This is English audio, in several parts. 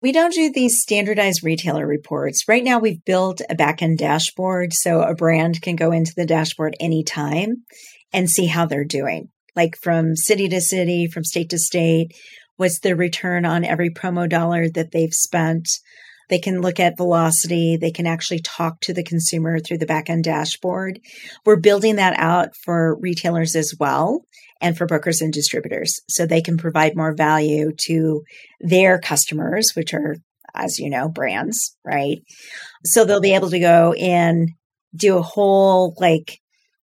We don't do these standardized retailer reports. Right now, we've built a backend dashboard so a brand can go into the dashboard anytime and see how they're doing, like from city to city, from state to state. What's their return on every promo dollar that they've spent? They can look at velocity. They can actually talk to the consumer through the backend dashboard. We're building that out for retailers as well and for brokers and distributors so they can provide more value to their customers, which are, as you know, brands, right? So they'll be able to go and do a whole like,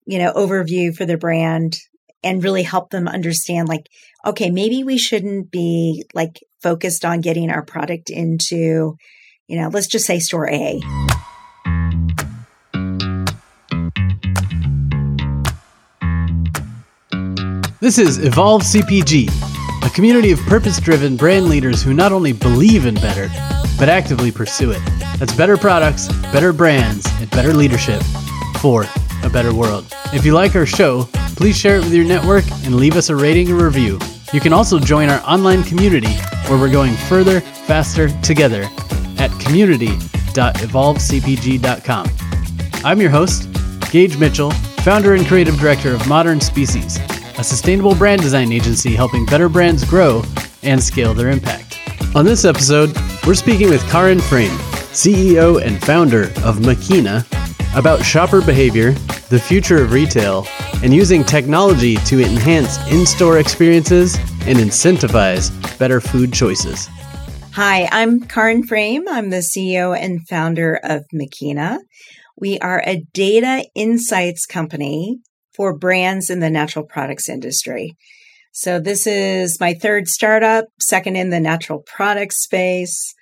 you know, overview for their brand and really help them understand like, okay, maybe we shouldn't be like focused on getting our product into, you know, let's just say store A. This is Evolve CPG, a community of purpose driven brand leaders who not only believe in better, but actively pursue it. That's better products, better brands, and better leadership for a better world. If you like our show, please share it with your network and leave us a rating and review. You can also join our online community where we're going further, faster, together at community.evolvecpg.com. I'm your host, Gage Mitchell, founder and creative director of Modern Species a sustainable brand design agency helping better brands grow and scale their impact. On this episode, we're speaking with Karin Frame, CEO and founder of Makeena, about shopper behavior, the future of retail, and using technology to enhance in store experiences and incentivize better food choices. Hi, I'm Karin Frame. I'm the CEO and founder of Makeena. We are a data insights company for brands in the natural products industry. So this is my third startup, second in the natural products space.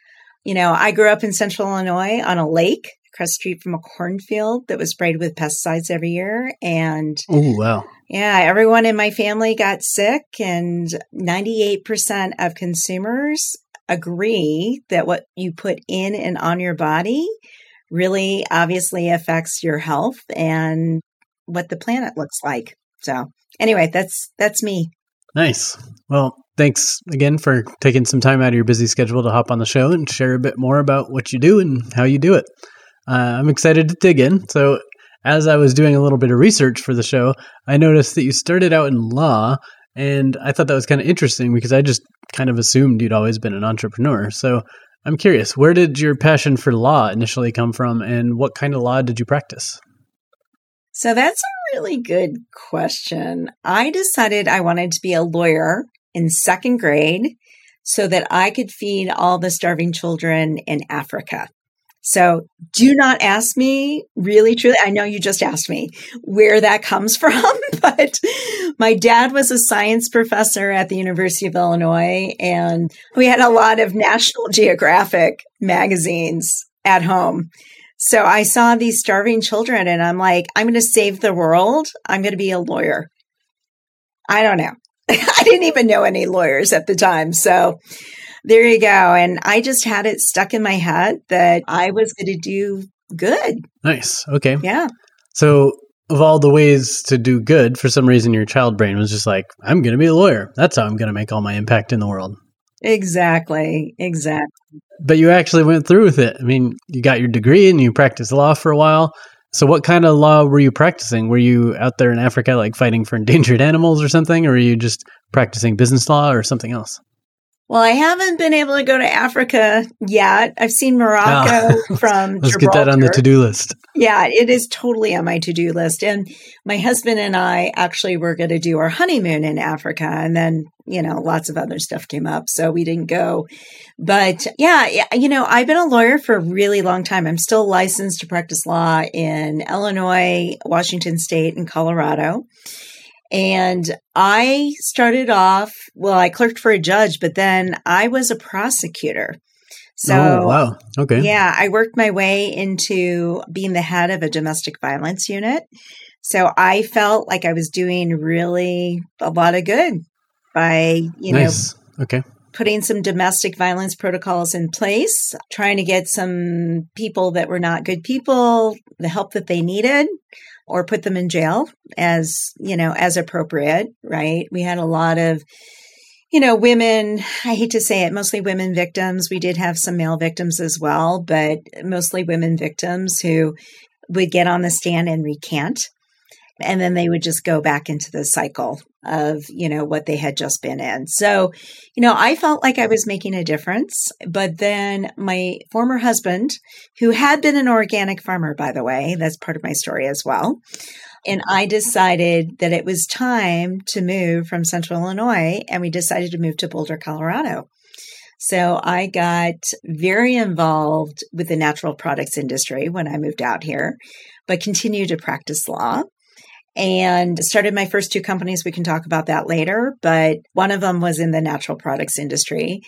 You know, I grew up in central Illinois on a lake across the street from a cornfield that was sprayed with pesticides every year. And oh, wow. Yeah, everyone in my family got sick, and 98% of consumers agree that what you put in and on your body really obviously affects your health and what the planet looks like. So anyway, that's that's me. Nice. Well, thanks again for taking some time out of your busy schedule to hop on the show and share a bit more about what you do and how you do it. Uh, I'm excited to dig in. So, as I was doing a little bit of research for the show, I noticed that you started out in law, and I thought that was kind of interesting because I just kind of assumed you'd always been an entrepreneur. So, I'm curious, where did your passion for law initially come from, and what kind of law did you practice? So that's a really good question. I decided I wanted to be a lawyer in second grade so that I could feed all the starving children in Africa. So do not ask me really truly. I know you just asked me where that comes from, but my dad was a science professor at the University of Illinois and we had a lot of National Geographic magazines at home. So I saw these starving children and I'm like, I'm going to save the world. I'm going to be a lawyer. I don't know. I didn't even know any lawyers at the time. So there you go. And I just had it stuck in my head that I was going to do good. Nice. Okay. Yeah. So, of all the ways to do good, for some reason, your child brain was just like, I'm going to be a lawyer. That's how I'm going to make all my impact in the world. Exactly. Exactly. But you actually went through with it. I mean, you got your degree and you practiced law for a while. So, what kind of law were you practicing? Were you out there in Africa, like fighting for endangered animals or something? Or were you just practicing business law or something else? Well, I haven't been able to go to Africa yet. I've seen Morocco oh. from Let's Gibraltar. get that on the to-do list. Yeah, it is totally on my to-do list. And my husband and I actually were going to do our honeymoon in Africa and then, you know, lots of other stuff came up, so we didn't go. But yeah, you know, I've been a lawyer for a really long time. I'm still licensed to practice law in Illinois, Washington state, and Colorado. And I started off, well, I clerked for a judge, but then I was a prosecutor. So, oh, wow. Okay. Yeah, I worked my way into being the head of a domestic violence unit. So I felt like I was doing really a lot of good by, you nice. know, okay. putting some domestic violence protocols in place, trying to get some people that were not good people the help that they needed or put them in jail as, you know, as appropriate, right? We had a lot of you know, women, I hate to say it, mostly women victims. We did have some male victims as well, but mostly women victims who would get on the stand and recant. And then they would just go back into the cycle of, you know, what they had just been in. So, you know, I felt like I was making a difference. But then my former husband, who had been an organic farmer, by the way, that's part of my story as well. And I decided that it was time to move from central Illinois, and we decided to move to Boulder, Colorado. So I got very involved with the natural products industry when I moved out here, but continued to practice law and started my first two companies. We can talk about that later, but one of them was in the natural products industry.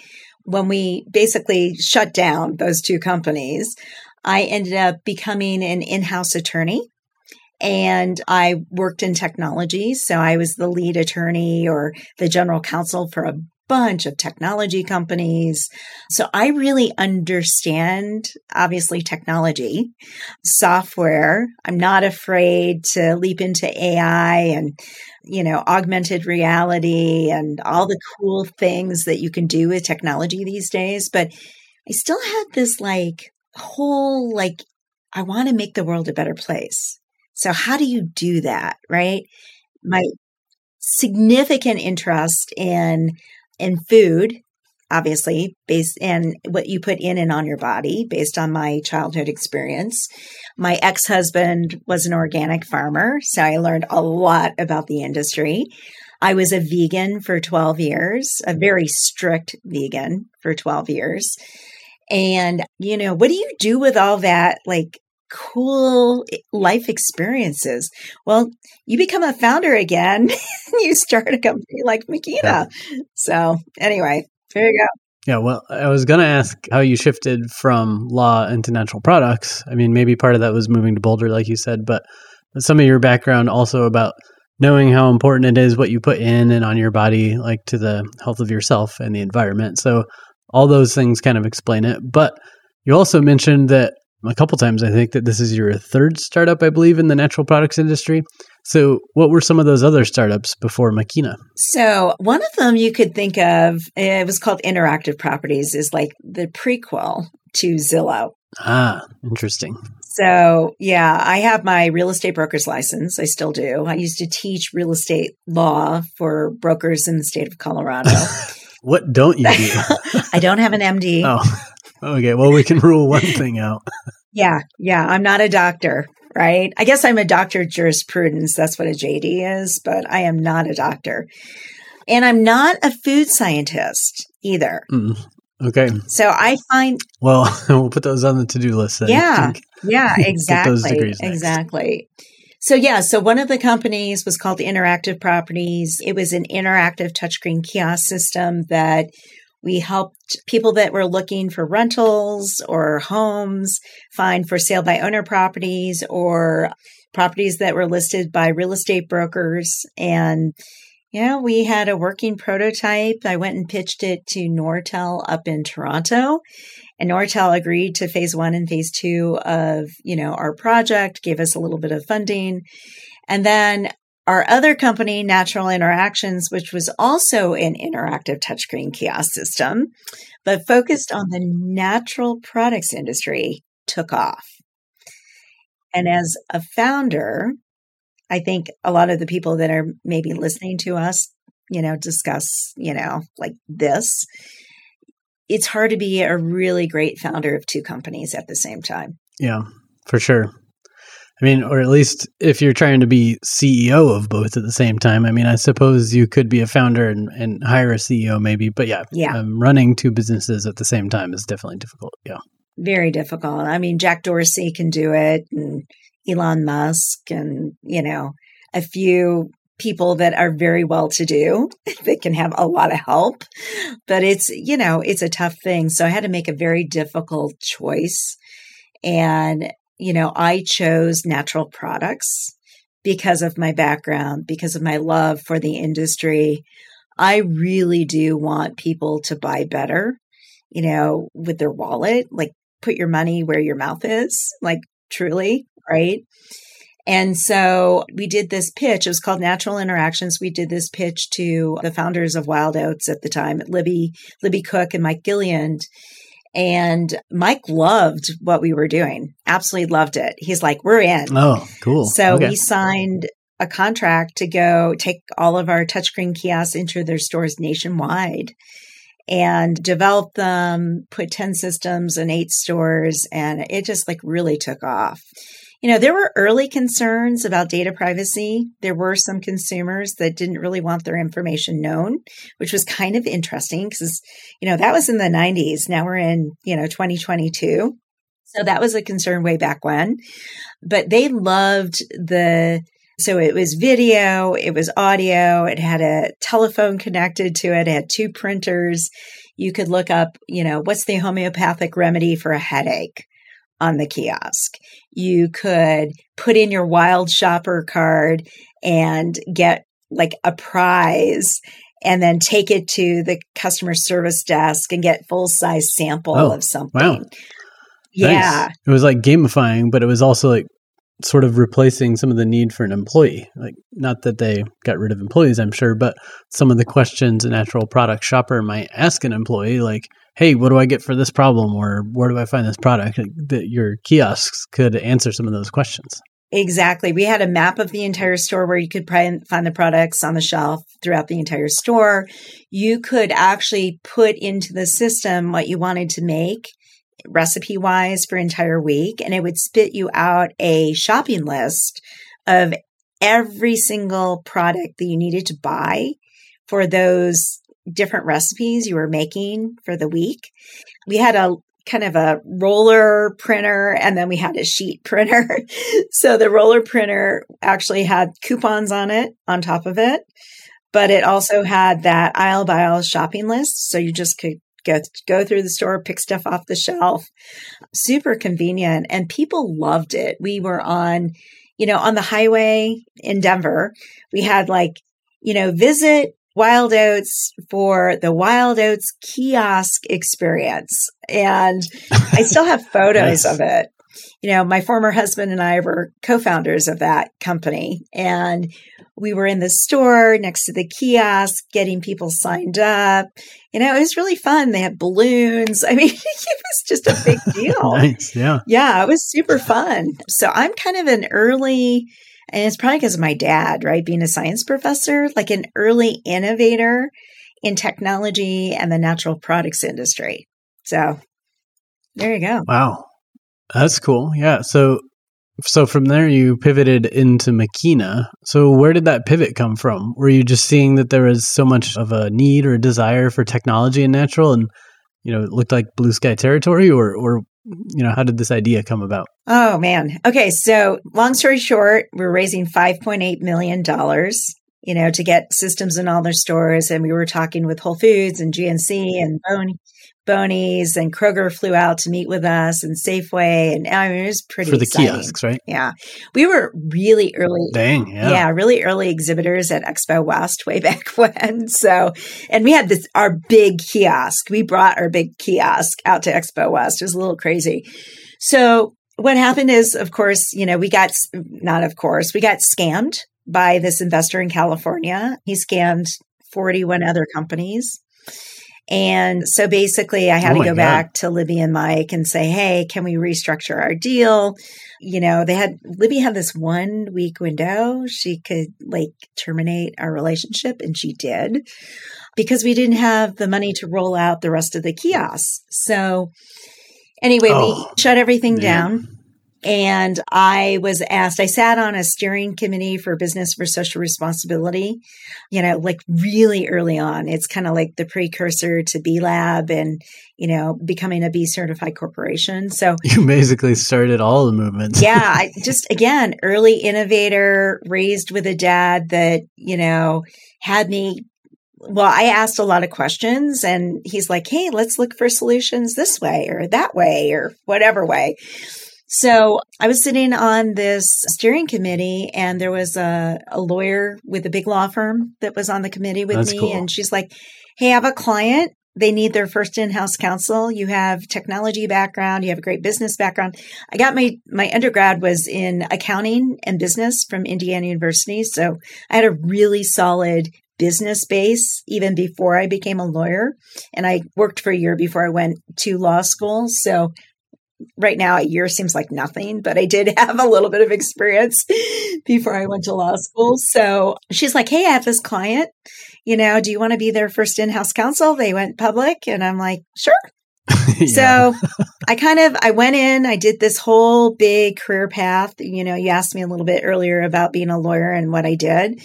When we basically shut down those two companies, I ended up becoming an in house attorney and I worked in technology. So I was the lead attorney or the general counsel for a bunch of technology companies. So I really understand, obviously, technology, software. I'm not afraid to leap into AI and, you know, augmented reality and all the cool things that you can do with technology these days. But I still had this like whole, like, I want to make the world a better place. So how do you do that? Right. My significant interest in in food, obviously, based and what you put in and on your body based on my childhood experience. My ex husband was an organic farmer, so I learned a lot about the industry. I was a vegan for 12 years, a very strict vegan for 12 years. And, you know, what do you do with all that like cool eh, life experiences. Well, you become a founder again. you start a company like Makeena. Yeah. So, anyway, there you go. Yeah, well, I was going to ask how you shifted from law into natural products. I mean, maybe part of that was moving to Boulder, like you said, but some of your background also about knowing how important it is what you put in and on your body, like to the health of yourself and the environment. So, all those things kind of explain it. But you also mentioned that a couple times. I think that this is your third startup, I believe, in the natural products industry. So, what were some of those other startups before Makeena? So, one of them you could think of, it was called Interactive Properties, is like the prequel to Zillow. Ah, interesting. So, yeah, I have my real estate broker's license. I still do. I used to teach real estate law for brokers in the state of Colorado. what don't you do? I don't have an MD. Oh. Okay, well, we can rule one thing out. yeah, yeah. I'm not a doctor, right? I guess I'm a doctor of jurisprudence. That's what a JD is, but I am not a doctor. And I'm not a food scientist either. Mm, okay. So I find. Well, we'll put those on the to do list then. Yeah. Yeah, exactly. exactly. So yeah, so one of the companies was called Interactive Properties. It was an interactive touchscreen kiosk system that we helped people that were looking for rentals or homes find for sale by owner properties or properties that were listed by real estate brokers. And, you know, we had a working prototype. I went and pitched it to Nortel up in Toronto. And Nortel agreed to phase one and phase two of, you know, our project, gave us a little bit of funding. And then our other company, Natural Interactions, which was also an interactive touchscreen kiosk system, but focused on the natural products industry, took off. And as a founder, I think a lot of the people that are maybe listening to us, you know, discuss, you know, like this, it's hard to be a really great founder of two companies at the same time. Yeah, for sure. I mean, or at least if you're trying to be CEO of both at the same time. I mean, I suppose you could be a founder and, and hire a CEO maybe, but yeah, yeah. Um, running two businesses at the same time is definitely difficult. Yeah. Very difficult. I mean, Jack Dorsey can do it and Elon Musk and, you know, a few people that are very well to do that can have a lot of help. But it's, you know, it's a tough thing. So I had to make a very difficult choice. And you know, I chose natural products because of my background, because of my love for the industry. I really do want people to buy better, you know, with their wallet, like put your money where your mouth is, like truly, right? And so we did this pitch. It was called Natural Interactions. We did this pitch to the founders of Wild Oats at the time, Libby, Libby Cook and Mike Gilliland. And Mike loved what we were doing. Absolutely loved it. He's like, we're in. Oh, cool. So okay. we signed a contract to go take all of our touchscreen kiosks into their stores nationwide and develop them, put 10 systems in eight stores, and it just like really took off. You know, there were early concerns about data privacy. There were some consumers that didn't really want their information known, which was kind of interesting because, you know, that was in the 90s. Now we're in, you know, 2022. So that was a concern way back when. But they loved the so it was video, it was audio, it had a telephone connected to it, it had two printers. You could look up, you know, what's the homeopathic remedy for a headache on the kiosk. You could put in your wild shopper card and get like a prize and then take it to the customer service desk and get full size sample oh, of something. Wow. Yeah. Nice. It was like gamifying, but it was also like sort of replacing some of the need for an employee. Like, not that they got rid of employees, I'm sure, but some of the questions a natural product shopper might ask an employee, like, hey, what do I get for this problem? Or where do I find this product? That your kiosks could answer some of those questions. Exactly. We had a map of the entire store where you could find the products on the shelf throughout the entire store. You could actually put into the system what you wanted to make recipe wise for entire week and it would spit you out a shopping list of every single product that you needed to buy for those different recipes you were making for the week. We had a kind of a roller printer and then we had a sheet printer. so the roller printer actually had coupons on it on top of it, but it also had that aisle by aisle shopping list. So you just could go go through the store, pick stuff off the shelf. Super convenient and people loved it. We were on, you know, on the highway in Denver. We had like, you know, visit Wild Oats for the Wild Oats kiosk experience. And I still have photos nice. of it. You know, my former husband and I were co founders of that company. And we were in the store next to the kiosk getting people signed up. You know, it was really fun. They had balloons. I mean, it was just a big deal. nice. Yeah. Yeah. It was super fun. So I'm kind of an early, and it's probably because of my dad, right? Being a science professor, like an early innovator in technology and the natural products industry. So there you go. Wow. That's cool. Yeah. So so from there you pivoted into Makeena. So where did that pivot come from? Were you just seeing that there was so much of a need or a desire for technology in natural and you know, it looked like blue sky territory or or you know, how did this idea come about? Oh man. Okay, so long story short, we're raising 5.8 million dollars you know, to get systems in all their stores. And we were talking with Whole Foods and GNC and Boney, Boney's and Kroger flew out to meet with us and Safeway. And I mean, it was pretty for the exciting. kiosks, right? Yeah. We were really early. Dang. Yeah. Yeah. Really early exhibitors at Expo West way back when. So, and we had this, our big kiosk. We brought our big kiosk out to Expo West. It was a little crazy. So, what happened is, of course, you know, we got, not of course, we got scammed by this investor in California. He scammed 41 other companies. And so basically, I had oh to go God. back to Libby and Mike and say, hey, can we restructure our deal? You know, they had, Libby had this one week window. She could like terminate our relationship, and she did because we didn't have the money to roll out the rest of the kiosks. So, anyway, oh, we shut everything man. down and I was asked, I sat on a steering committee for business for social responsibility, you know, like really early on. It's kind of like the precursor to B Lab and, you know, becoming a B certified corporation. So you basically started all the movements. yeah. I just, again, early innovator, raised with a dad that, you know, had me well, I asked a lot of questions and he's like, Hey, let's look for solutions this way or that way or whatever way. So I was sitting on this steering committee and there was a, a lawyer with a big law firm that was on the committee with That's me. Cool. And she's like, Hey, I have a client they need their first in-house counsel. You have technology background, you have a great business background. I got my my undergrad was in accounting and business from Indiana University, so I had a really solid business base even before I became a lawyer. And I worked for a year before I went to law school. So right now a year seems like nothing, but I did have a little bit of experience before I went to law school. So she's like, Hey, I have this client, you know, do you want to be their first in-house counsel? They went public and I'm like, sure. So I kind of I went in, I did this whole big career path. You know, you asked me a little bit earlier about being a lawyer and what I did.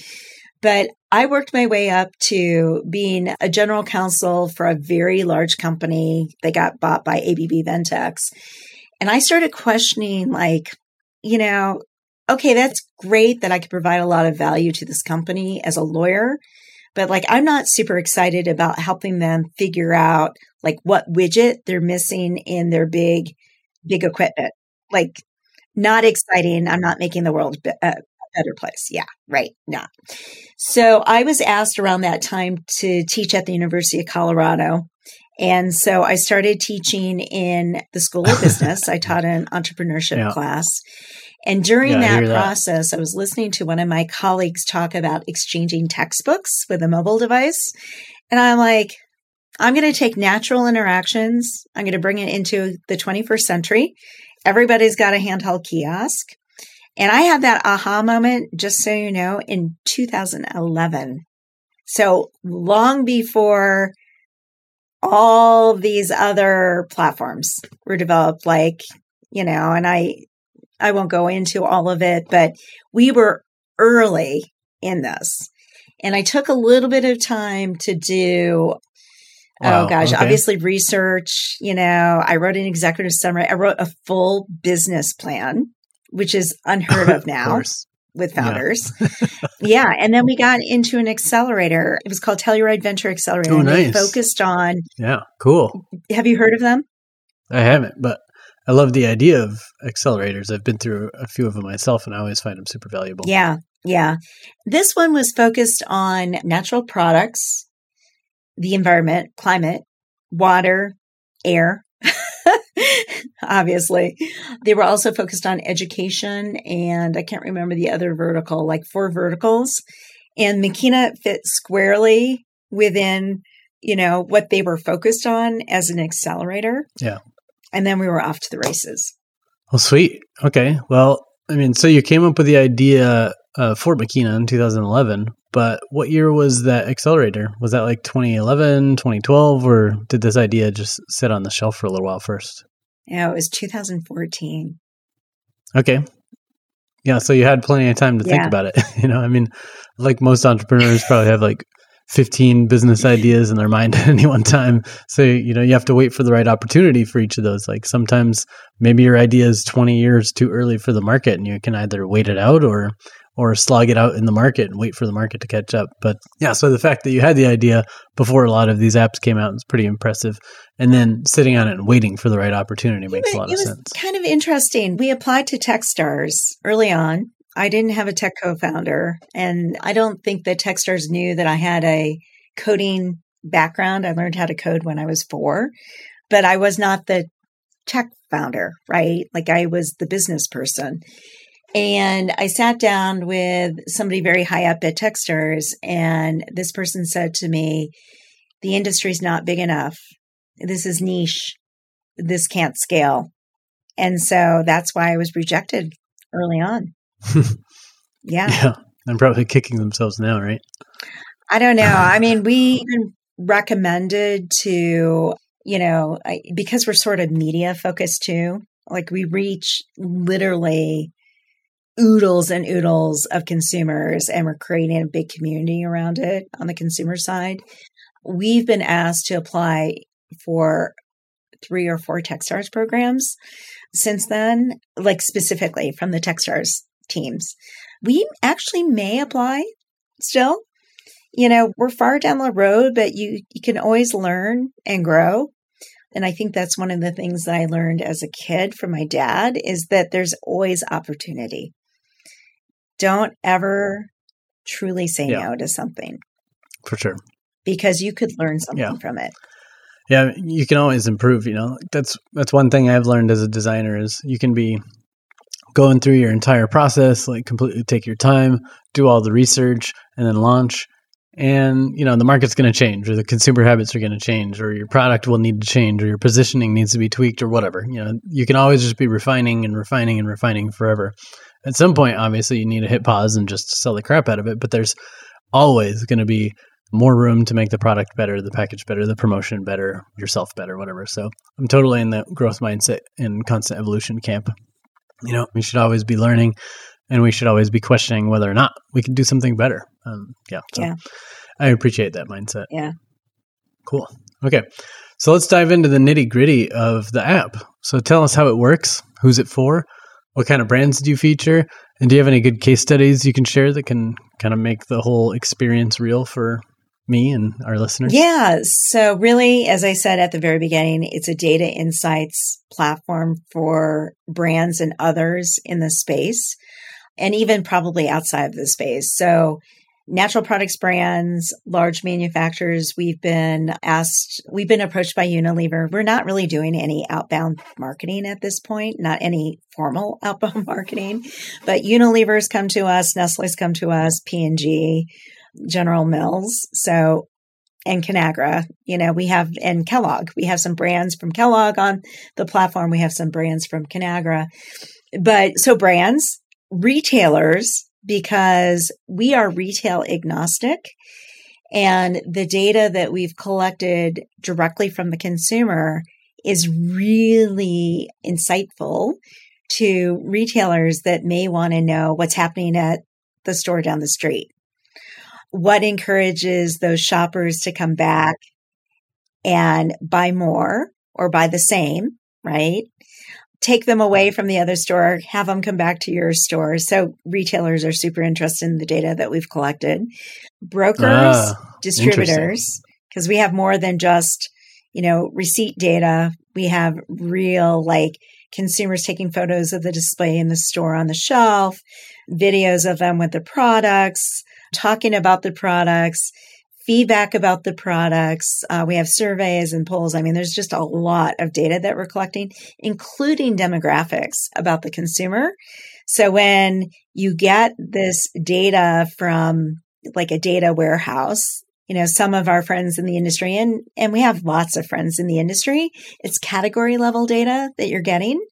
But I worked my way up to being a general counsel for a very large company that got bought by ABB Ventyx. And I started questioning, like, you know, okay, that's great that I could provide a lot of value to this company as a lawyer. But like, I'm not super excited about helping them figure out like what widget they're missing in their big, big equipment. Like, not exciting. I'm not making the world uh, better place. Yeah, right. Not. So I was asked around that time to teach at the University of Colorado. And so I started teaching in the School of Business. I taught an entrepreneurship yeah. class. And during yeah, that process, that. I was listening to one of my colleagues talk about exchanging textbooks with a mobile device. And I'm like, I'm going to take natural interactions. I'm going to bring it into the 21st century. Everybody's got a handheld kiosk. And I had that aha moment, just so you know, in 2011. So long before all these other platforms were developed, like, you know, and I, I won't go into all of it, but we were early in this. And I took a little bit of time to do oh wow, oh gosh, okay. obviously research, you know, I wrote an executive summary. I wrote a full business plan which is unheard of now. of with founders. Yeah. yeah. And then we got into an accelerator. It was called Telluride Venture Accelerator. Oh, nice. focused on. Yeah. Cool. Have you heard of them? I haven't, but I love the idea of accelerators. I've been through a few of them myself and I always find them super valuable. Yeah. Yeah. This one was focused on natural products, the environment, climate, water, air, obviously. They were also focused on education, and I can't remember the other vertical, like four verticals. And Makeena fit squarely within, you know, what they were focused on as an accelerator. Yeah. And then we were off to the races. Well, sweet. Okay. Well, I mean, so you came up with the idea uh, for Makeena in 2011, but what year was that accelerator? Was that like 2011, 2012, or did this idea just sit on the shelf for a little while first? Yeah, it was 2014. Okay. Yeah, so you had plenty of time to yeah. think about it. you know, I mean, like most entrepreneurs probably have like 15 business ideas in their mind at any one time. So, you know, you have to wait for the right opportunity for each of those. Like sometimes maybe your idea is 20 years too early for the market and you can either wait it out or or slog it out in the market and wait for the market to catch up. But yeah, so the fact that you had the idea before a lot of these apps came out is pretty impressive. And then sitting on it and waiting for the right opportunity makes a lot of sense. Kind of interesting. We applied to Techstars early on. I didn't have a tech co-founder, and I don't think that Techstars knew that I had a coding background. I learned how to code when I was four, but I was not the tech founder, right? Like I was the business person. And I sat down with somebody very high up at Techstars, and this person said to me, The industry's not big enough. This is niche. This can't scale. And so that's why I was rejected early on. yeah. Yeah. I'm probably kicking themselves now, right? I don't know. I mean, we even recommended to, you know, because we're sort of media focused too, like we reach literally oodles and oodles of consumers and we're creating a big community around it on the consumer side. We've been asked to apply for three or four Techstars programs since then, like specifically from the Techstars teams. We actually may apply still. You know, we're far down the road, but you, you can always learn and grow. And I think that's one of the things that I learned as a kid from my dad is that there's always opportunity don't ever truly say yeah. no to something. For sure. Because you could learn something yeah. from it. Yeah, you can always improve. You know, that's that's one thing I've learned as a designer is you can be going through your entire process, like completely take your time, do all the research, and then launch. And you know the market's going to change, or the consumer habits are going to change, or your product will need to change, or your positioning needs to be tweaked, or whatever. You know, you can always just be refining and refining and refining forever. At some point, obviously, you need to hit pause and just sell the crap out of it. But there's always going to be more room to make the product better, the package better, the promotion better, yourself better, whatever. So I'm totally in the growth mindset and constant evolution camp. You know, we should always be learning and we should always be questioning whether or not we can do something better. Um, yeah. So Yeah. I appreciate that mindset. Yeah. Cool. Okay. So let's dive into the nitty gritty of the app. So tell us how it works, who's it for, what kind of brands do you feature, and do you have any good case studies you can share that can kind of make the whole experience real for me and our listeners? Yeah. So, really, as I said at the very beginning, it's a data insights platform for brands and others in the space, and even probably outside of the space. So, natural products brands, large manufacturers, we've been asked, we've been approached by Unilever. We're not really doing any outbound marketing at this point, not any formal outbound marketing, but Unilever's come to us, Nestle's come to us, P&G, General Mills. So, and Conagra, you know, we have, and Kellogg, we have some brands from Kellogg on the platform. We have some brands from Conagra. But so brands, retailers, because we are retail agnostic and the data that we've collected directly from the consumer is really insightful to retailers that may want to know what's happening at the store down the street what encourages those shoppers to come back and buy more or buy the same, right? Take them away from the other store, have them come back to your store. So retailers are super interested in the data that we've collected. Brokers, Ah, distributors, because we have more than just, you know, receipt data. We have real like consumers taking photos of the display in the store on the shelf, videos of them with the products, talking about the products, feedback about the products. Uh, we have surveys and polls. I mean, there's just a lot of data that we're collecting, including demographics about the consumer. So when you get this data from like a data warehouse, you know, some of our friends in the industry and, and we have lots of friends in the industry, it's category level data that you're getting.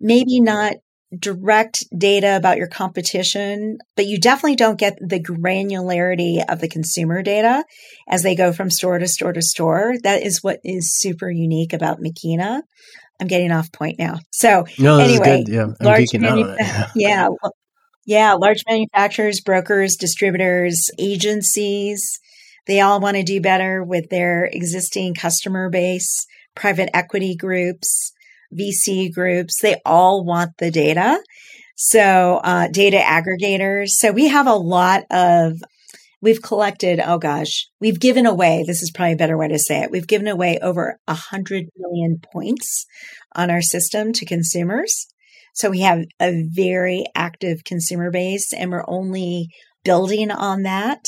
Maybe not direct data about your competition, but you definitely don't get the granularity of the consumer data as they go from store to store to store. That is what is super unique about Makeena. I'm getting off point now. So No, Anyway. Yeah, I'm large geeking out on it. manufa- yeah, well, yeah, large manufacturers, brokers, distributors, agencies, they all want to do better with their existing customer base, private equity groups, VC groups, they all want the data. So, uh, data aggregators. So we have a lot of, we've collected, oh gosh, we've given away, this is probably a better way to say it. We've given away over a hundred million points on our system to consumers. So we have a very active consumer base and we're only building on that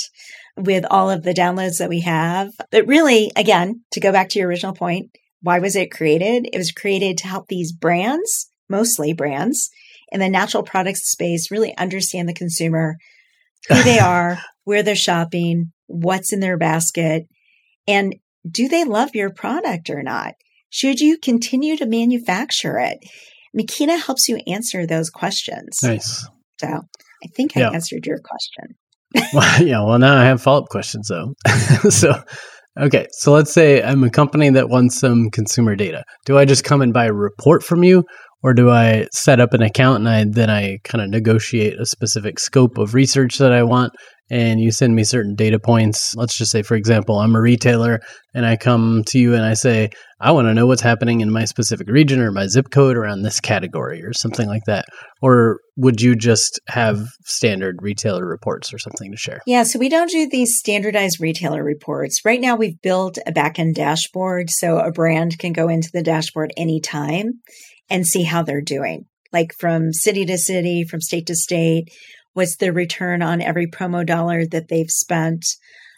with all of the downloads that we have. But really, again, to go back to your original point, why was it created? It was created to help these brands, mostly brands, in the natural products space really understand the consumer, who they are, where they're shopping, what's in their basket, and do they love your product or not? Should you continue to manufacture it? Makeena helps you answer those questions. Nice. So I think I Yeah. answered your question. Well, yeah. Well, now I have follow up questions though. so, okay. So let's say I'm a company that wants some consumer data. Do I just come and buy a report from you, or do I set up an account and I then I kind of negotiate a specific scope of research that I want? And you send me certain data points. Let's just say, for example, I'm a retailer and I come to you and I say, I want to know what's happening in my specific region or my zip code around this category or something like that. Or would you just have standard retailer reports or something to share? Yeah, so we don't do these standardized retailer reports. Right now, we've built a backend dashboard so a brand can go into the dashboard anytime and see how they're doing, like from city to city, from state to state. What's their return on every promo dollar that they've spent?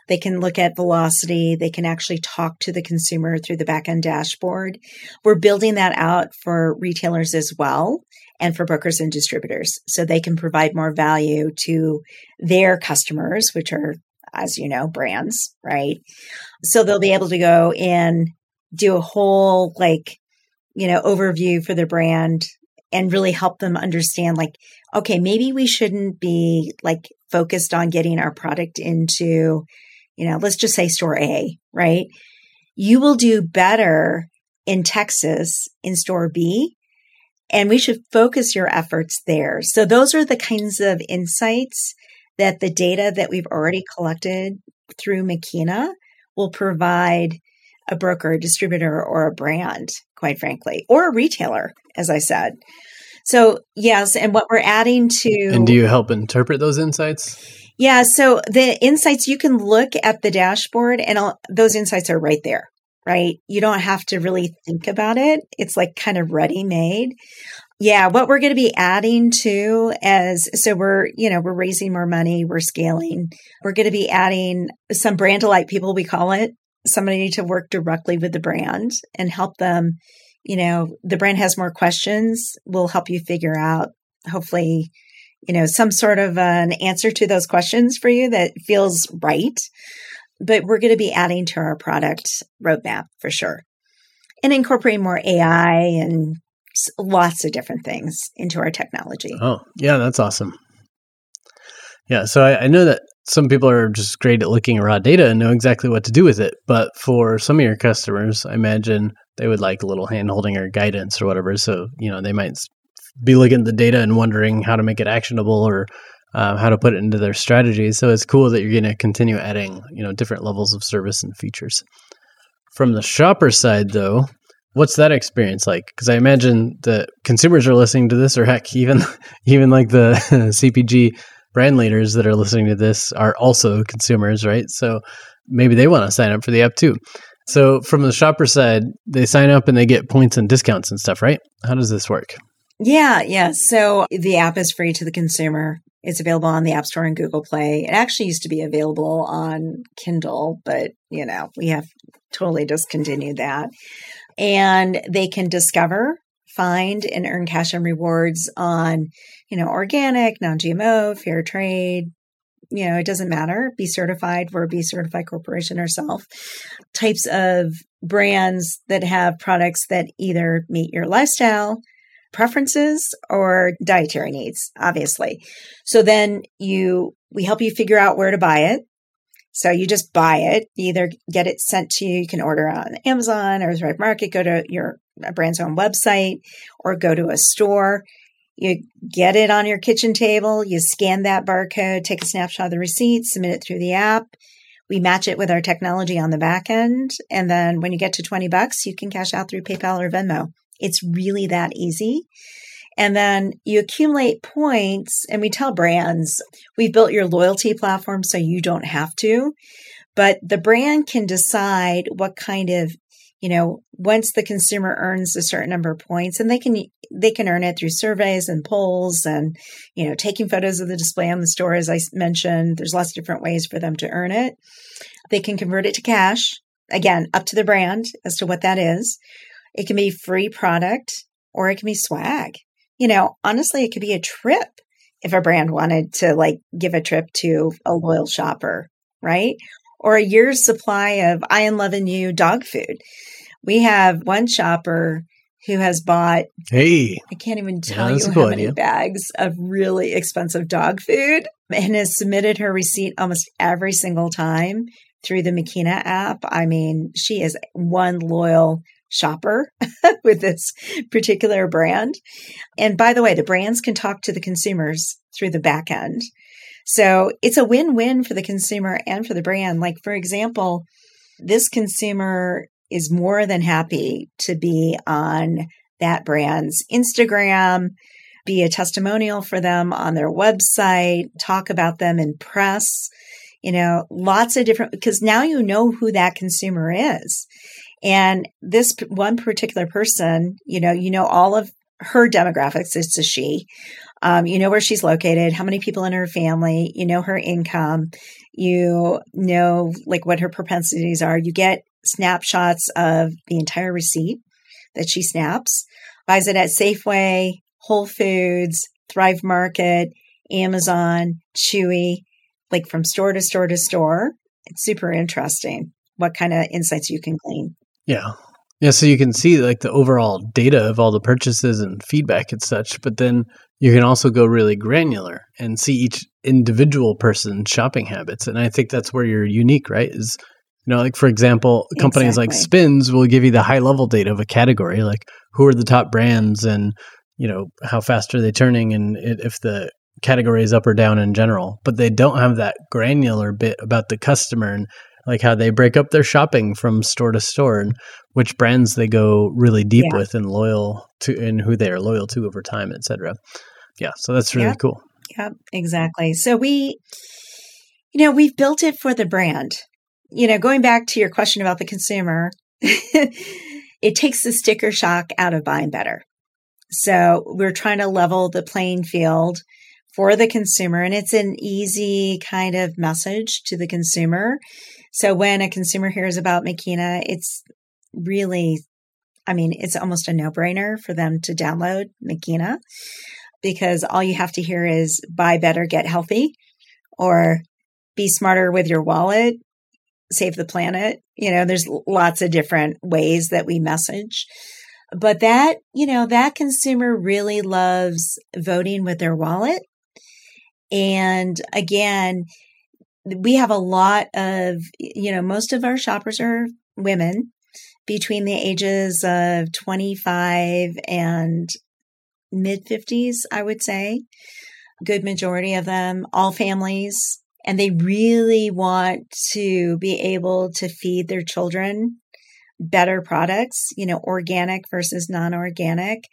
They can look at velocity. They can actually talk to the consumer through the backend dashboard. We're building that out for retailers as well and for brokers and distributors so they can provide more value to their customers, which are, as you know, brands, right? So they'll be able to go and do a whole like, you know, overview for their brand and really help them understand like, okay, maybe we shouldn't be like focused on getting our product into, you know, let's just say store A, right? You will do better in Texas in store B and we should focus your efforts there. So those are the kinds of insights that the data that we've already collected through Makeena will provide a broker, a distributor, or a brand, quite frankly, or a retailer, as I said. So, yes, and what we're adding to. And do you help interpret those insights? Yeah, so the insights, you can look at the dashboard and all, those insights are right there right? You don't have to really think about it. It's like kind of ready made. Yeah, what we're going to be adding to as so we're, you know, we're raising more money, we're scaling. We're going to be adding some brand delight people we call it. Somebody to work directly with the brand and help them, you know, the brand has more questions, we'll help you figure out hopefully you know some sort of an answer to those questions for you that feels right but we're going to be adding to our product roadmap for sure and incorporating more AI and lots of different things into our technology. Oh, yeah, that's awesome. Yeah, so I, I, know that some people are just great at looking at raw data and know exactly what to do with it. But for some of your customers, I imagine they would like a little hand holding or guidance or whatever. So, you know, they might be looking at the data and wondering how to make it actionable or uh, how to put it into their strategy. So it's cool that you're going to continue adding, you know, different levels of service and features. From the shopper side, though, what's that experience like? Because I imagine that consumers are listening to this, or heck, even even like the CPG brand leaders that are listening to this are also consumers, right? So maybe they want to sign up for the app too. So from the shopper side, they sign up and they get points and discounts and stuff, right? How does this work? Yeah, yeah. So the app is free to the consumer. It's available on the App Store and Google Play. It actually used to be available on Kindle, but you know, we have totally discontinued that. And they can discover, find, and earn cash and rewards on, you know, organic, non GMO, fair trade. You know, it doesn't matter. B certified. We're a B certified corporation ourselves. Types of brands that have products that either meet your lifestyle, preferences or dietary needs, obviously. So then you, we help you figure out where to buy it. So you just buy it, you either get it sent to you, you can order on Amazon or Thrive Market, go to your brand's own website or go to a store. You get it on your kitchen table, you scan that barcode, take a snapshot of the receipt, submit it through the app. We match it with our technology on the back end. And then when you get to 20 bucks, you can cash out through PayPal or Venmo. It's really that easy. And then you accumulate points, and we tell brands, we've built your loyalty platform so you don't have to. But the brand can decide what kind of you know once the consumer earns a certain number of points and they can they can earn it through surveys and polls and you know taking photos of the display on the store as i mentioned there's lots of different ways for them to earn it they can convert it to cash again up to the brand as to what that is it can be free product or it can be swag. You know, honestly, it could be a trip if a brand wanted to like give a trip to a loyal shopper, right? Or a year's supply of I and Love and You dog food. We have one shopper who has bought hey i can't even tell yeah, you how many idea. bags of really expensive dog food and has submitted her receipt almost every single time through the makeena app i mean she is one loyal shopper with this particular brand. And by the way, the brands can talk to the consumers through the back end. So it's a win win for the consumer and for the brand. Like, for example, this consumer is more than happy to be on that brand's Instagram, be a testimonial for them on their website, talk about them in press, you know, lots of different, because now you know who that consumer is. And this one particular person, you know, you know all of her demographics, it's a she. Um, you know where she's located, how many people in her family, you know her income, you know like what her propensities are. You get snapshots of the entire receipt that she snaps, buys it at Safeway, Whole Foods, Thrive Market, Amazon, Chewy, like from store to store to store. It's super interesting what kind of insights you can glean. Yeah. Yeah, so you can see like the overall data of all the purchases and feedback and such, but then you can also go really granular and see each individual person's shopping habits. And I think that's where you're unique, right? Is you know, like for example, companies exactly. like Spins will give you the high level data of a category, like who are the top brands and you know how fast are they turning and if the category is up or down in general. But they don't have that granular bit about the customer and like how they break up their shopping from store to store and which brands they go really deep yeah. with and loyal to and who they are loyal to over time, etc. Yeah, so that's really yep. cool. Yep, exactly. So we you know, we've built it for the brand. You know, going back to your question about the consumer, it takes the sticker shock out of buying better. So we're trying to level the playing field for the consumer and it's an easy kind of message to the consumer so when a consumer hears about Makeena, it's really, I mean, it's almost a no brainer for them to download Makeena because all you have to hear is buy better, get healthy, or be smarter with your wallet, save the planet. You know, there's lots of different ways that we message. But that, you know, that consumer really loves voting with their wallet. And again, we have a lot of, you know, most of our shoppers are women between the ages of 25 and mid 50s, I would say. Good majority of them, all families. And they really want to be able to feed their children better products, you know, organic versus non organic.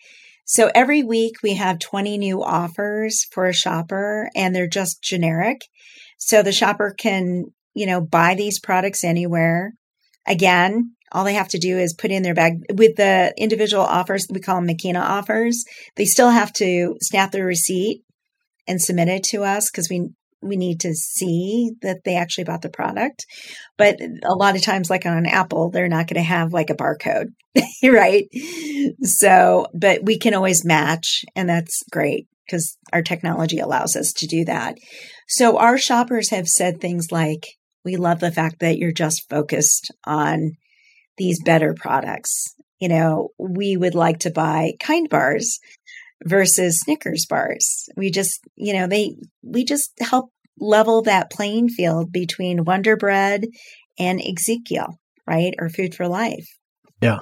So every week we have 20 new offers for a shopper and they're just generic. So the shopper can, you know, buy these products anywhere. Again, all they have to do is put in their bag with the individual offers. We call them Makeena offers. They still have to snap their receipt and submit it to us because we we need to see that they actually bought the product. But a lot of times, like on Apple, they're not going to have like a barcode, right? So, but we can always match, and that's great because our technology allows us to do that. So our shoppers have said things like, we love the fact that you're just focused on these better products. You know, we would like to buy kind bars versus Snickers bars. We just, you know, they, we just help level that playing field between Wonder Bread and Ezekiel, right? Or Food for Life. Yeah.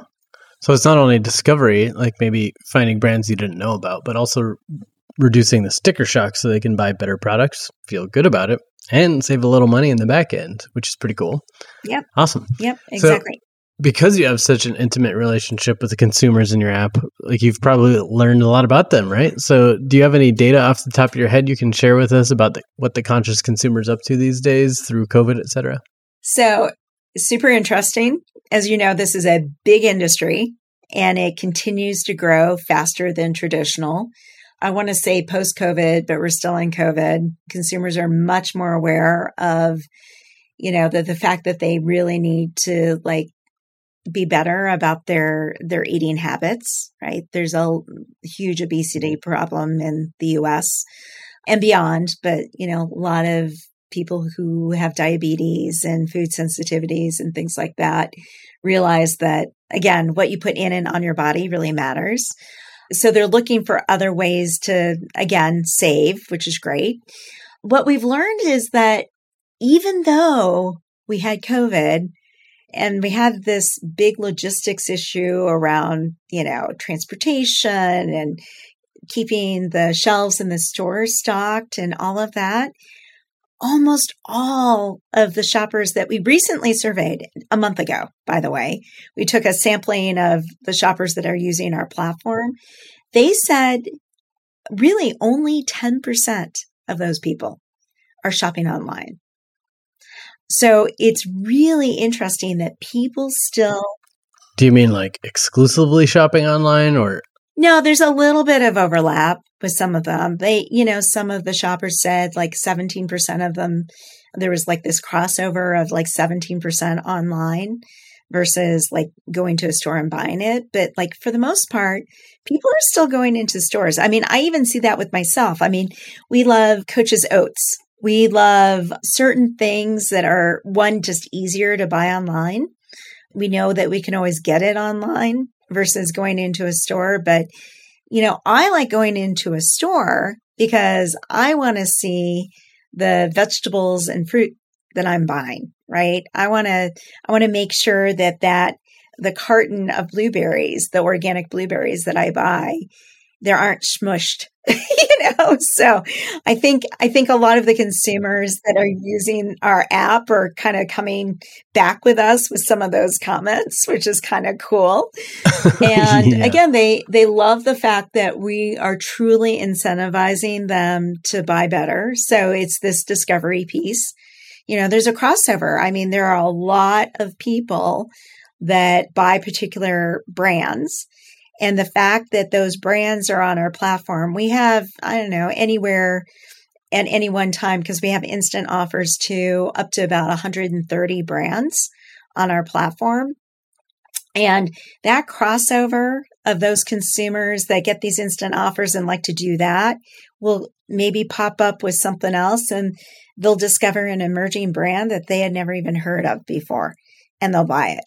So it's not only discovery, like maybe finding brands you didn't know about, but also reducing the sticker shock so they can buy better products, feel good about it, and save a little money in the back end, which is pretty cool. Yep. Awesome. Yep, exactly. Because you have such an intimate relationship with the consumers in your app, like you've probably learned a lot about them, right? So, do you have any data off the top of your head you can share with us about the, what the conscious consumer's up to these days through COVID, et cetera? So, super interesting. As you know, this is a big industry and it continues to grow faster than traditional. I want to say post COVID, but we're still in COVID. Consumers are much more aware of, you know, the, the fact that they really need to like be better about their their eating habits right there's a huge obesity problem in the US and beyond but you know a lot of people who have diabetes and food sensitivities and things like that realize that again what you put in and on your body really matters so they're looking for other ways to, again, save, which is great. What we've learned is that even though we had COVID and we had this big logistics issue around, you know, transportation and keeping the shelves in the stores stocked and all of that, almost all of the shoppers that we recently surveyed a month ago, by the way, we took a sampling of the shoppers that are using our platform. They said really only 10% of those people are shopping online. So it's really interesting that people still. Do you mean like exclusively shopping online or No, there's a little bit of overlap with some of them. They, you know, some of the shoppers said like 17% of them, there was like this crossover of like 17% online versus like going to a store and buying it. But like for the most part, people are still going into stores. I mean, I even see that with myself. I mean, we love Coach's Oats. We love certain things that are one, just easier to buy online. We know that we can always get it online versus going into a store. But, you know, I like going into a store because I want to see the vegetables and fruit that I'm buying, right? I want to, I want to make sure that that the carton of blueberries, the organic blueberries that I buy, there aren't smushed you know? So i think i think a lot of the consumers that are using our app are kind of coming back with us with some of those comments which is kind of cool. And yeah. again they they love the fact that we are truly incentivizing them to buy better. So it's this discovery piece. You know there's a crossover. I mean there are a lot of people that buy particular brands and the fact that those brands are on our platform, we have, I don't know, anywhere at any one time, because we have instant offers to up to about 130 brands on our platform. And that crossover of those consumers that get these instant offers and like to do that will maybe pop up with something else and they'll discover an emerging brand that they had never even heard of before and they'll buy it.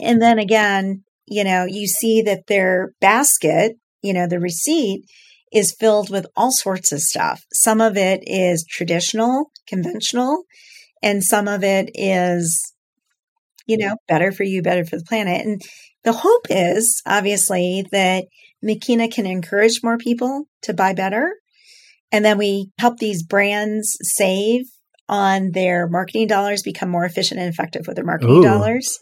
And then again, you know, you see that their basket, you know, the receipt is filled with all sorts of stuff. Some of it is traditional, conventional, and some of it is, you know, better for you, better for the planet. And the hope is obviously that Makeena can encourage more people to buy better. And then we help these brands save on their marketing dollars, become more efficient and effective with their marketing Ooh. dollars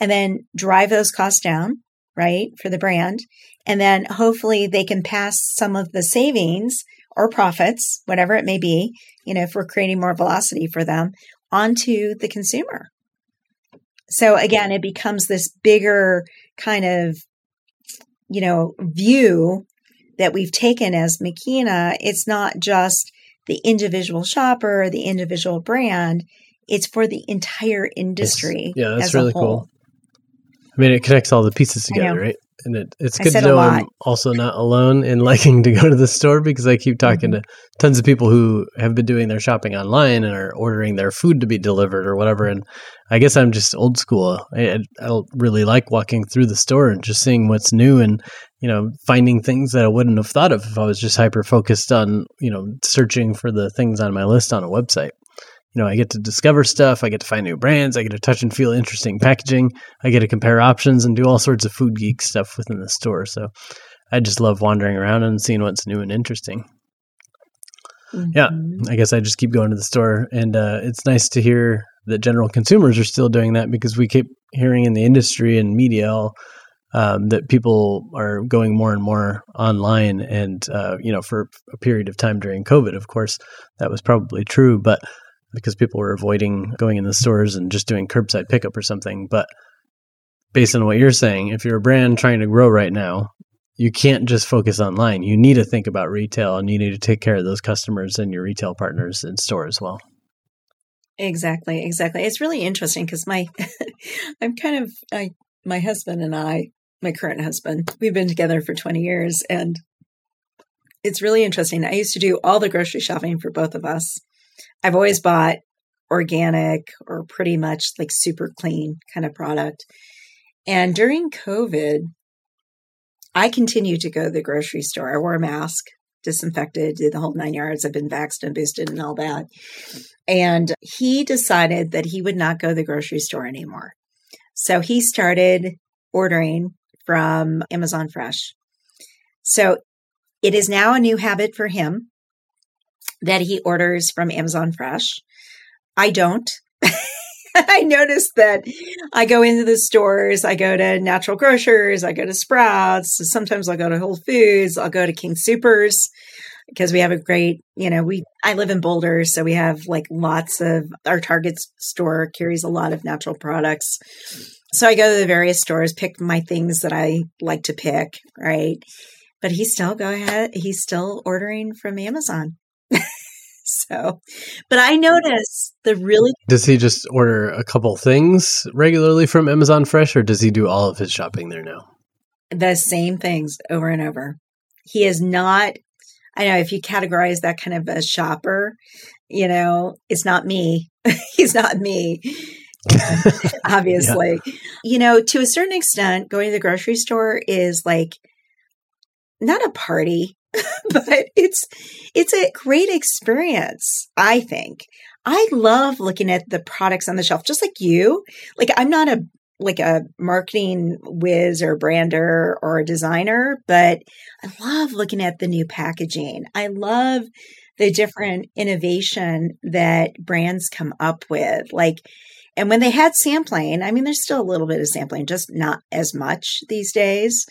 and then drive those costs down, right, for the brand. And then hopefully they can pass some of the savings or profits, whatever it may be, you know, if we're creating more velocity for them onto the consumer. So again, it becomes this bigger kind of, you know, view that we've taken as Makeena. It's not just the individual shopper, or the individual brand. It's for the entire industry. yeah, that's really cool. I mean, it connects all the pieces together, right? And it, it's good to know I'm also not alone in liking to go to the store because I keep talking mm-hmm. to tons of people who have been doing their shopping online and are ordering their food to be delivered or whatever. And I guess I'm just old school. I, I really like walking through the store and just seeing what's new and, you know, finding things that I wouldn't have thought of if I was just hyper focused on, you know, searching for the things on my list on a website you know, I get to discover stuff, I get to find new brands, I get to touch and feel interesting packaging, I get to compare options and do all sorts of food geek stuff within the store. So I just love wandering around and seeing what's new and interesting. Mm-hmm. Yeah, I guess I just keep going to the store, and uh, it's nice to hear that general consumers are still doing that because we keep hearing in the industry and media all, um, that people are going more and more online, and uh, you know, for a period of time during COVID, of course, that was probably true, but because people were avoiding going in the stores and just doing curbside pickup or something. But based on what you're saying, if you're a brand trying to grow right now, you can't just focus online. You need to think about retail and you need to take care of those customers and your retail partners in store as well. Exactly, exactly. It's really interesting because my, I'm kind of, I, my husband and I, my current husband, we've been together for 20 years and it's really interesting. I used to do all the grocery shopping for both of us. I've always bought organic or pretty much like super clean kind of product. And during COVID, I continued to go to the grocery store. I wore a mask, disinfected, did the whole nine yards. I've been vaxxed and boosted and all that. And he decided that he would not go to the grocery store anymore. So he started ordering from Amazon Fresh. So it is now a new habit for him that he orders from Amazon Fresh. I don't. I noticed that I go into the stores, I go to natural grocers, I go to Sprouts, sometimes I'll go to Whole Foods, I'll go to King Supers because we have a great, you know, we I live in Boulder, so we have like lots of our Target store carries a lot of natural products. So I go to the various stores, pick my things that I like to pick, right? but he's still go ahead. He's still ordering from Amazon. so, but I notice the really. Does he just order a couple things regularly from Amazon Fresh or does he do all of his shopping there now? The same things over and over. He is not, I know if you categorize that kind of a shopper, you know, it's not me. He's not me. Um, obviously. Yeah. You know, to a certain extent, going to the grocery store is like not a party, but it's it's a great experience, I think. I love looking at the products on the shelf just like you. Like I'm not a like a marketing whiz or brander or a designer, but I love looking at the new packaging. I love the different innovation that brands come up with. Like and when they had sampling, I mean, there's still a little bit of sampling, just not as much these days.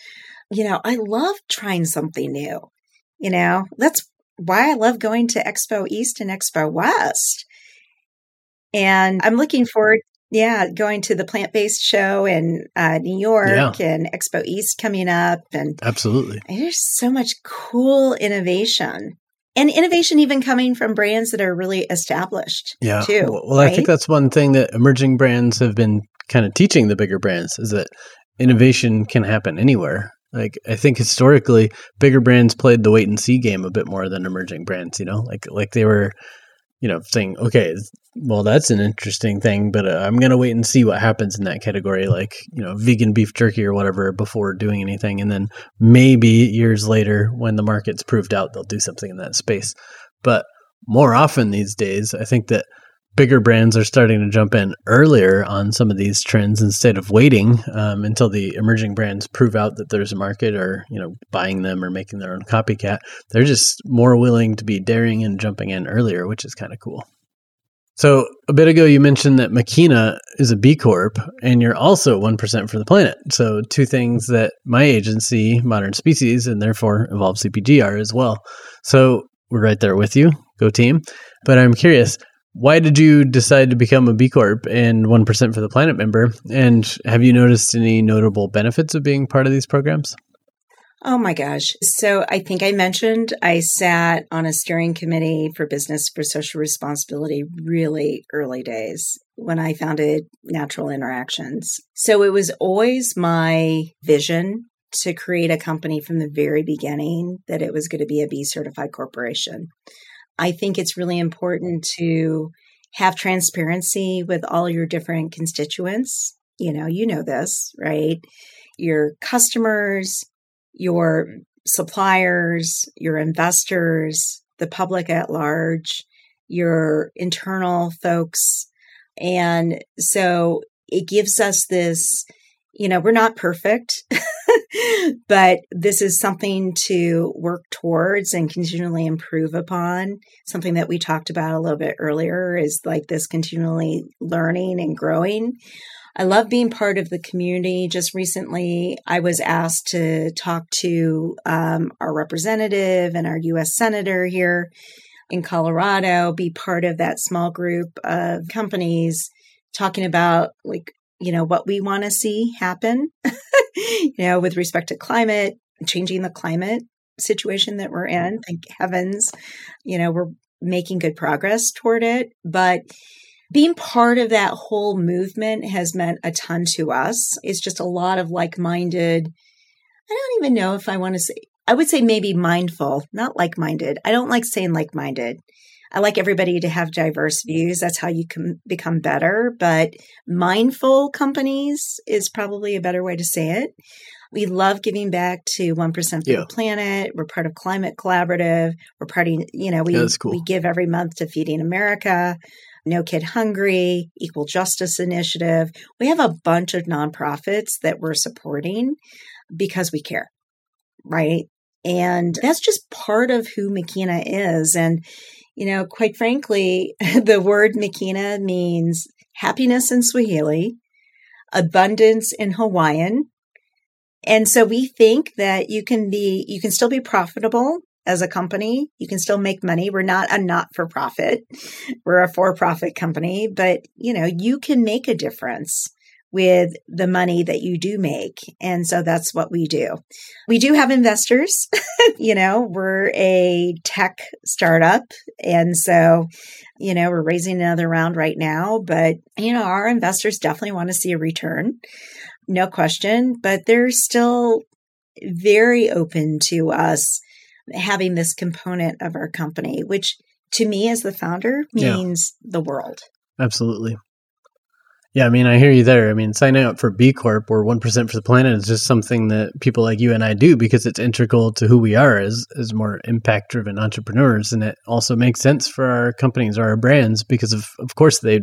You know, I love trying something new. You know, that's why I love going to Expo East and Expo West. And I'm looking forward, yeah, going to the plant based show in uh, New York yeah. and Expo East coming up. And absolutely, there's so much cool innovation and innovation even coming from brands that are really established yeah too well right? i think that's one thing that emerging brands have been kind of teaching the bigger brands is that innovation can happen anywhere like i think historically bigger brands played the wait and see game a bit more than emerging brands you know like like they were you know, saying, okay, well, that's an interesting thing, but uh, I'm to wait and see what happens in that category, like, you know, vegan beef jerky or whatever before doing anything. And then maybe years later, when the market's proved out, they'll do something in that space. But more often these days, I think that bigger brands are starting to jump in earlier on some of these trends instead of waiting um, until the emerging brands prove out that there's a market or you know buying them or making their own copycat they're just more willing to be daring and jumping in earlier which is kind of cool so a bit ago you mentioned that Makeena is a B Corp and you're also 1% for the planet. So two things that my agency, Modern Species, and therefore Evolve CPG are as well. So we're right there with you. Go team. But I'm curious, why did you decide to become a B Corp and 1% for the Planet member? And have you noticed any notable benefits of being part of these programs? Oh my gosh. So I think I mentioned I sat on a steering committee for business for social responsibility really early days when I founded Natural Interactions. So it was always my vision to create a company from the very beginning that it was going to be a B certified corporation. I think it's really important to have transparency with all your different constituents. You know, you know this, right? Your customers, your suppliers, your investors, the public at large, your internal folks. And so it gives us this, you know, we're not perfect. but this is something to work towards and continually improve upon. Something that we talked about a little bit earlier is like this continually learning and growing. I love being part of the community. Just recently, I was asked to talk to um, our representative and our U.S. Senator here in Colorado, be part of that small group of companies talking about like you know, what we want to see happen, you know, with respect to climate, changing the climate situation that we're in. Mm-hmm. Thank heavens, you know, we're making good progress toward it. But being part of that whole movement has meant a ton to us. It's just a lot of like minded, I don't even know if I want to say, I would say maybe mindful, not like minded. I don't like saying like minded I like everybody to have diverse views. That's how you can become better. But mindful companies is probably a better way to say it. We love giving back to 1% for yeah. the planet. We're part of Climate Collaborative. We're part of, you know, we, yeah, cool. we give every month to Feeding America, No Kid Hungry, Equal Justice Initiative. We have a bunch of nonprofits that we're supporting because we care, right? And that's just part of who Makeena is. And you know, quite frankly, the word Makeena means happiness in Swahili, abundance in Hawaiian. And so we think that you can be, you can still be profitable as a company. You can still make money. We're not a not for profit. We're a for profit company, but you know, you can make a difference with the money that you do make. And so that's what we do. We do have investors. you know, we're a tech startup. And so, you know, we're raising another round right now, but, you know, our investors definitely want to see a return. No question, but they're still very open to us having this component of our company, which to me as the founder means yeah. the world. Absolutely. Yeah, I mean, I hear you there. I mean, signing up for B Corp or 1% for the planet is just something that people like you and I do because it's integral to who we are as, as more impact driven entrepreneurs. And it also makes sense for our companies or our brands because, of, of course, they'd,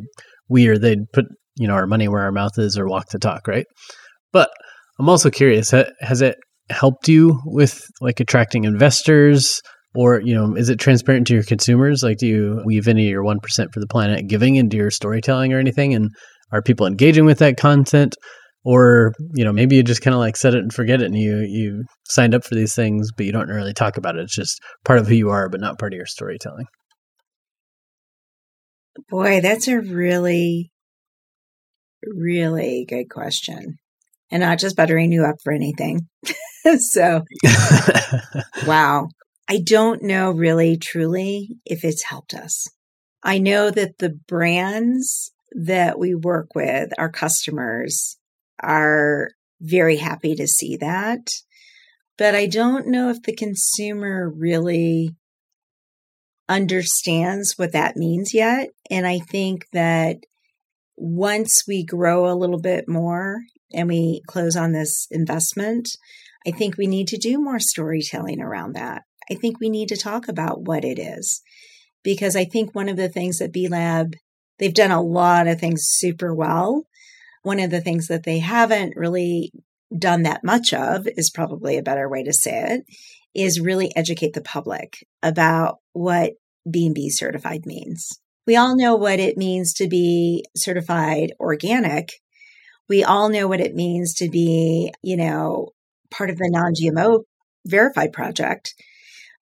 we or they'd put, you know, our money where our mouth is or walk the talk, right? But I'm also curious, has it helped you with like attracting investors? or you know is it transparent to your consumers like do you weave any of your 1% for the planet giving into your storytelling or anything and are people engaging with that content? Or you know maybe you just kind of like set it and forget it and you you signed up for these things but you don't really talk about it. It's just part of who you are but not part of your storytelling. Boy that's a really really good question. And not just buttering you up for anything. So wow. I don't know really truly if it's helped us. I know that the brands that we work with, our customers, are very happy to see that. But I don't know if the consumer really understands what that means yet. And I think that once we grow a little bit more and we close on this investment, I think we need to do more storytelling around that. I think we need to talk about what it is. Because I think one of the things that B Lab They've done a lot of things super well. One of the things that they haven't really done that much of is probably a better way to say it is really educate the public about what B&B certified means. We all know what it means to be certified organic. We all know what it means to be, you know, part of the non-GMO verified project.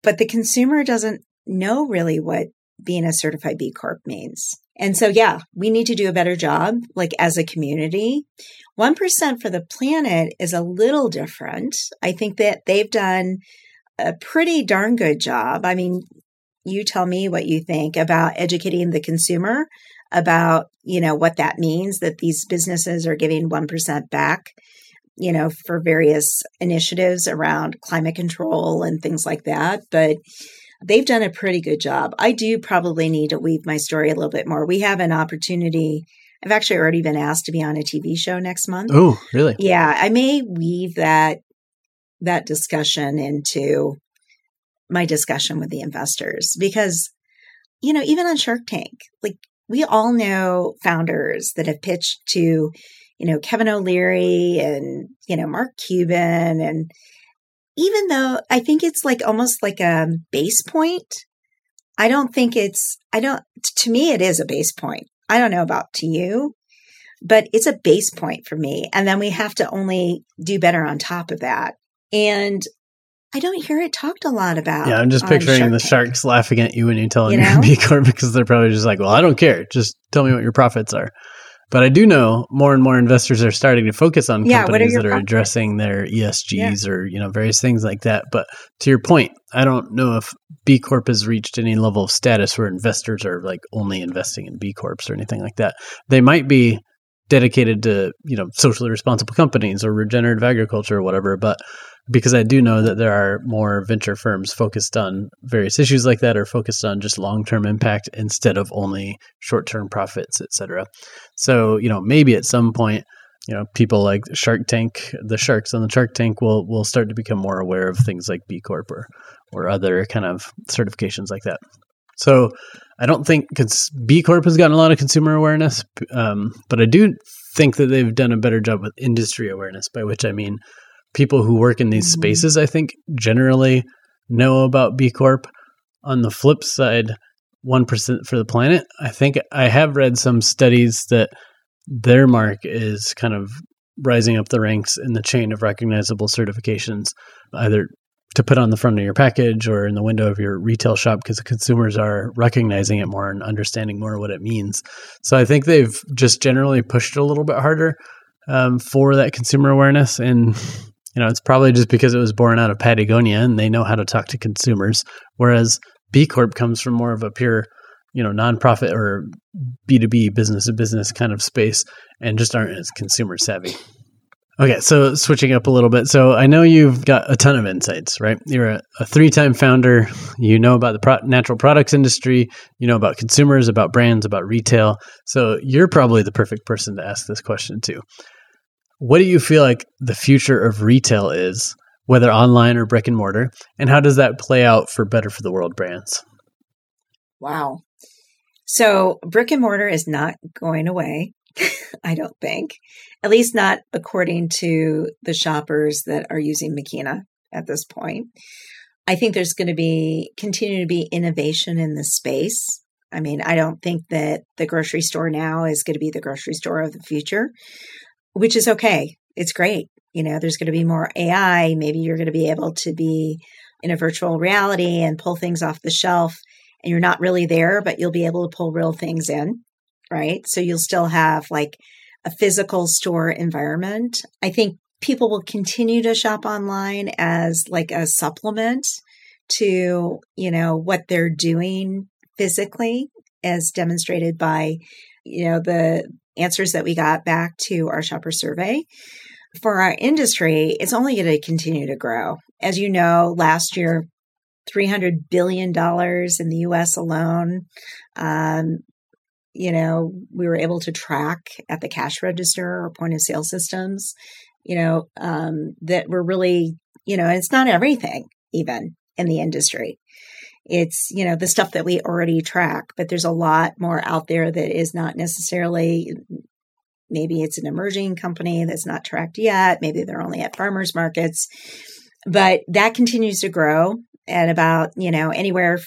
But the consumer doesn't know really what being a certified B Corp means. And so, yeah, we need to do a better job, like as a community. 1% for the planet is a little different. I think that they've done a pretty darn good job. I mean, you tell me what you think about educating the consumer about, you know, what that means that these businesses are giving 1% back, you know, for various initiatives around climate control and things like that. But they've done a pretty good job. I do probably need to weave my story a little bit more. We have an opportunity. I've actually already been asked to be on a TV show next month. Oh, really? Yeah, I may weave that that discussion into my discussion with the investors because you know, even on Shark Tank, like we all know founders that have pitched to, you know, Kevin O'Leary and, you know, Mark Cuban and even though I think it's like almost like a base point, I don't think it's, I don't, to me, it is a base point. I don't know about to you, but it's a base point for me. And then we have to only do better on top of that. And I don't hear it talked a lot about. Yeah, I'm just picturing Shark the Tank. sharks laughing at you when you tell them you know? you're B Corp because they're probably just like, well, I don't care. Just tell me what your profits are. But I do know more and more investors are starting to focus on yeah, companies that are addressing their ESGs yeah. or you know various things like that. But to your point, I don't know if B Corp has reached any level of status where investors are like only investing in B Corps or anything like that. They might be dedicated to you know socially responsible companies or regenerative agriculture or whatever, but because I do know that there are more venture firms focused on various issues like that or focused on just long-term impact instead of only short-term profits, etc. So, you know, maybe at some point, you know, people like Shark Tank, the sharks on the Shark Tank will will start to become more aware of things like B Corp or, or other kind of certifications like that. So, I don't think cons- B Corp has gotten a lot of consumer awareness, um, but I do think that they've done a better job with industry awareness, by which I mean people who work in these mm-hmm. spaces, I think, generally know about B Corp. On the flip side, 1% for the planet, I think I have read some studies that their mark is kind of rising up the ranks in the chain of recognizable certifications, either to put on the front of your package or in the window of your retail shop because the consumers are recognizing it more and understanding more what it means. So I think they've just generally pushed a little bit harder um, for that consumer awareness. And, you know, it's probably just because it was born out of Patagonia and they know how to talk to consumers. Whereas B Corp comes from more of a pure, you know, nonprofit or B2B business to business kind of space and just aren't as consumer savvy. Okay, so switching up a little bit. So I know you've got a ton of insights, right? You're a, a three time founder. You know about the pro- natural products industry, you know about consumers, about brands, about retail. So you're probably the perfect person to ask this question to. What do you feel like the future of retail is, whether online or brick and mortar? And how does that play out for Better for the World brands? Wow. So brick and mortar is not going away. I don't think, at least not according to the shoppers that are using Makeena at this point. I think there's going to be continue to be innovation in the space. I mean, I don't think that the grocery store now is going to be the grocery store of the future, which is okay. It's great. You know, there's going to be more AI. Maybe you're going to be able to be in a virtual reality and pull things off the shelf and you're not really there, but you'll be able to pull real things in right? So you'll still have like a physical store environment. I think people will continue to shop online as like a supplement to, you know, what they're doing physically as demonstrated by, you know, the answers that we got back to our shopper survey. For our industry, it's only going to continue to grow. As you know, last year, $300 billion in the US alone. Um, you know, we were able to track at the cash register or point of sale systems, you know, um, that were really, you know, it's not everything even in the industry. It's, you know, the stuff that we already track, but there's a lot more out there that is not necessarily, maybe it's an emerging company that's not tracked yet. Maybe they're only at farmers markets, but that continues to grow at about, you know, anywhere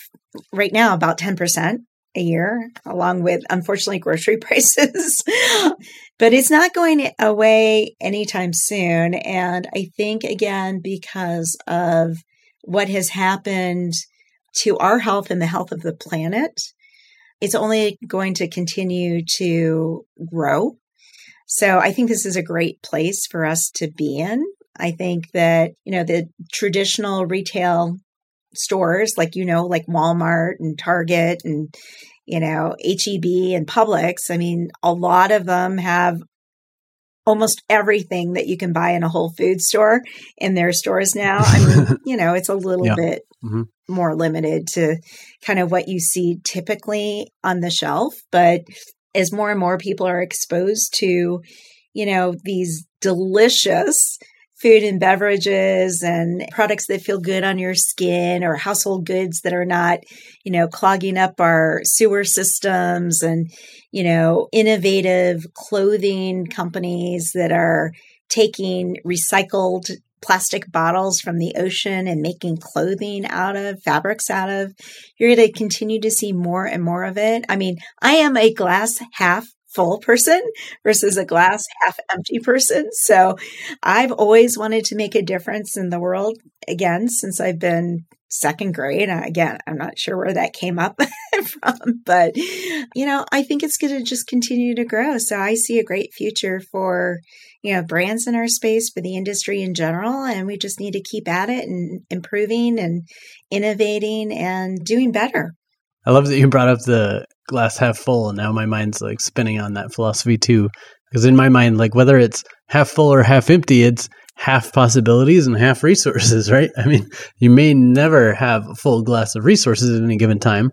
right now about 10% a year, along with unfortunately grocery prices. but it's not going away anytime soon. And I think, again, because of what has happened to our health and the health of the planet, it's only going to continue to grow. So I think this is a great place for us to be in. I think that, you know, the traditional retail stores like you know like Walmart and Target and you know HEB and Publix I mean a lot of them have almost everything that you can buy in a Whole Food store in their stores now I mean you know it's a little yeah. bit mm-hmm. more limited to kind of what you see typically on the shelf but as more and more people are exposed to you know these delicious food and beverages and products that feel good on your skin or household goods that are not, you know, clogging up our sewer systems and, you know, innovative clothing companies that are taking recycled plastic bottles from the ocean and making clothing out of, fabrics out of. You're going to continue to see more and more of it. I mean, I am a glass half full person versus a glass half empty person. So I've always wanted to make a difference in the world again since I've been second grade. Again, I'm not sure where that came up from, but you know, I think it's going to just continue to grow. So I see a great future for, you know, brands in our space, for the industry in general. And we just need to keep at it and improving and innovating and doing better. I love that you brought up the glass half full, and now my mind's like spinning on that philosophy too. Because in my mind, like whether it's half full or half empty, it's half possibilities and half resources, right? I mean, you may never have a full glass of resources at any given time,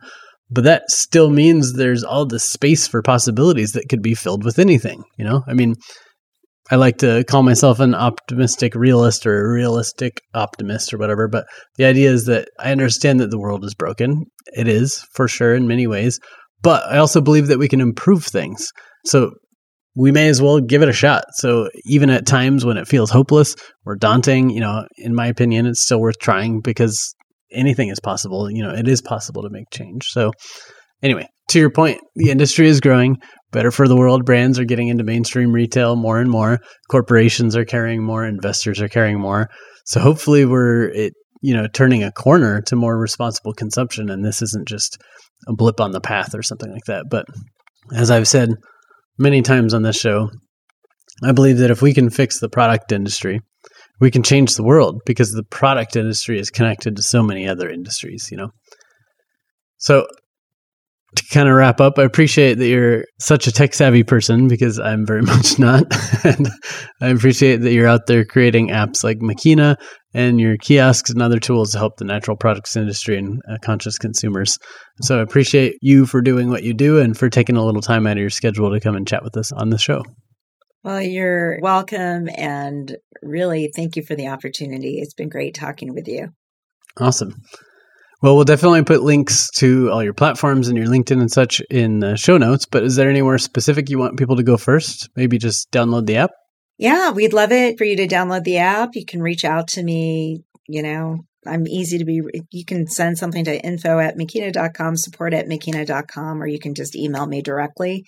but that still means there's all the space for possibilities that could be filled with anything, you know? I mean, I like to call myself an optimistic realist or a realistic optimist or whatever, but the idea is that I understand that the world is broken. It is for sure in many ways, but I also believe that we can improve things. So we may as well give it a shot. So even at times when it feels hopeless or daunting, you know, in my opinion, it's still worth trying because anything is possible. You know, it is possible to make change. So anyway, to your point, the industry is growing. Better for the world brands are getting into mainstream retail more and more. Corporations are carrying more, investors are carrying more. So hopefully we're it, you know, turning a corner to more responsible consumption and this isn't just a blip on the path or something like that. But as I've said many times on this show, I believe that if we can fix the product industry, we can change the world because the product industry is connected to so many other industries, you know. So to kind of wrap up, I appreciate that you're such a tech savvy person because I'm very much not. and I appreciate that you're out there creating apps like Makeena and your kiosks and other tools to help the natural products industry and uh, conscious consumers. So I appreciate you for doing what you do and for taking a little time out of your schedule to come and chat with us on the show. Well, you're welcome. And really, thank you for the opportunity. It's been great talking with you. Awesome. Well, we'll definitely put links to all your platforms and your LinkedIn and such in the show notes. But is there anywhere specific you want people to go first? Maybe just download the app? Yeah, we'd love it for you to download the app. You can reach out to me. You know, I'm easy to be, you can send something to info at makeena.com, support at makeena.com, or you can just email me directly.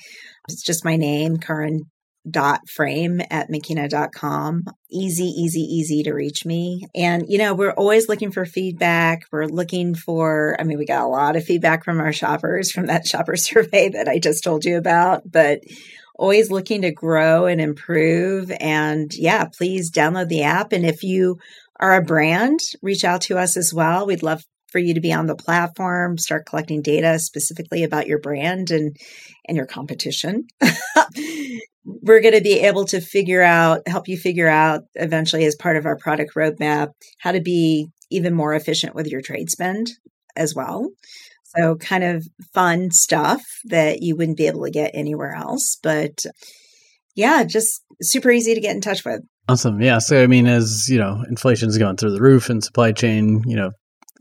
It's just my name, Karin dot frame at makeena.com easy easy easy to reach me. And you know we're always looking for feedback. We're looking for i mean we got a lot of feedback from our shoppers from that shopper survey that i just told you about but always looking to grow and improve. And yeah please download the app. And if you are a brand reach out to us as well. We'd love for you to be on the platform, start collecting data specifically about your brand and and your competition. We're going to be able to figure out, help you figure out eventually as part of our product roadmap how to be even more efficient with your trade spend as well. So, kind of fun stuff that you wouldn't be able to get anywhere else. But yeah, just super easy to get in touch with. Awesome. Yeah. So, I mean, as you know, inflation's going through the roof and supply chain, you know,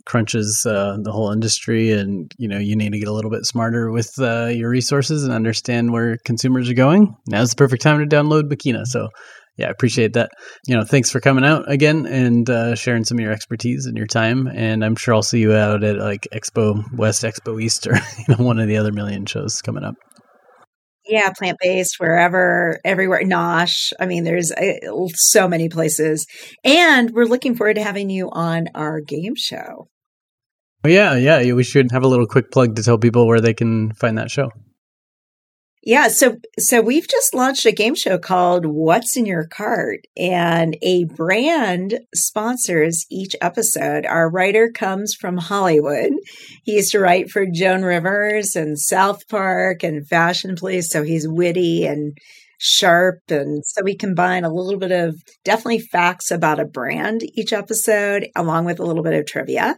crunches uh, the whole industry and you know you need to get a little bit smarter with uh, your resources and understand where consumers are going now's the perfect time to download makeena so yeah i appreciate that you know thanks for coming out again and uh, sharing some of your expertise and your time and i'm sure i'll see you out at like expo west expo east or you know one of the other million shows coming up yeah, plant based, wherever, everywhere. Nosh. I mean, there's uh, so many places. And we're looking forward to having you on our game show. Yeah, yeah. We should have a little quick plug to tell people where they can find that show. Yeah, so so we've just launched a game show called What's in Your Cart and a brand sponsors each episode. Our writer comes from Hollywood. He used to write for Joan Rivers and South Park and Fashion Police, so he's witty and sharp and so we combine a little bit of definitely facts about a brand each episode along with a little bit of trivia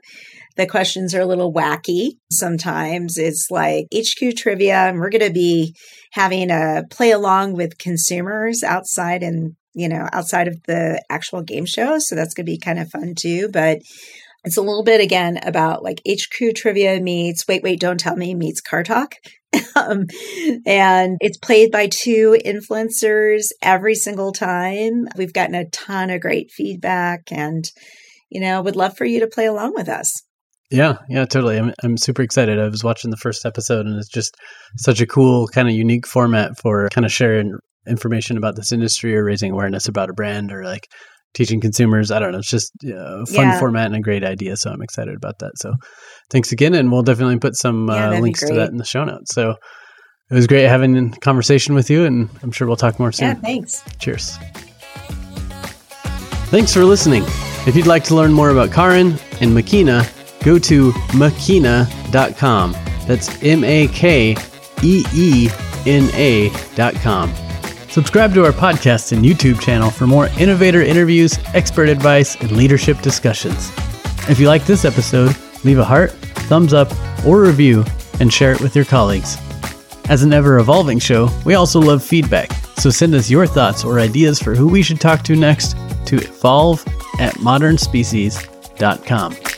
the questions are a little wacky sometimes. It's like HQ trivia, and we're going to be having a play along with consumers outside and, you know, outside of the actual game show. So that's going to be kind of fun too. But it's a little bit again about like HQ trivia meets Wait, Wait, Don't Tell Me meets Car Talk. um, and it's played by two influencers every single time. We've gotten a ton of great feedback and, you know, would love for you to play along with us. Yeah, yeah, totally. I'm I'm super excited. I was watching the first episode and it's just such a cool kind of unique format for kind of sharing information about this industry or raising awareness about a brand or like teaching consumers. I don't know. It's just a fun yeah. format and a great idea. So I'm excited about that. So thanks again. And we'll definitely put some yeah, uh, links to that in the show notes. So it was great having a conversation with you and I'm sure we'll talk more soon. Yeah, thanks. Cheers. Thanks for listening. If you'd like to learn more about Karin and Makeena, go to makeena.com. That's M A K E E N A.com. Subscribe to our podcast and YouTube channel for more innovator interviews, expert advice, and leadership discussions. If you like this episode, leave a heart, thumbs up, or review and share it with your colleagues. As an ever evolving show, we also love feedback, so send us your thoughts or ideas for who we should talk to next to evolve at modernspecies.com.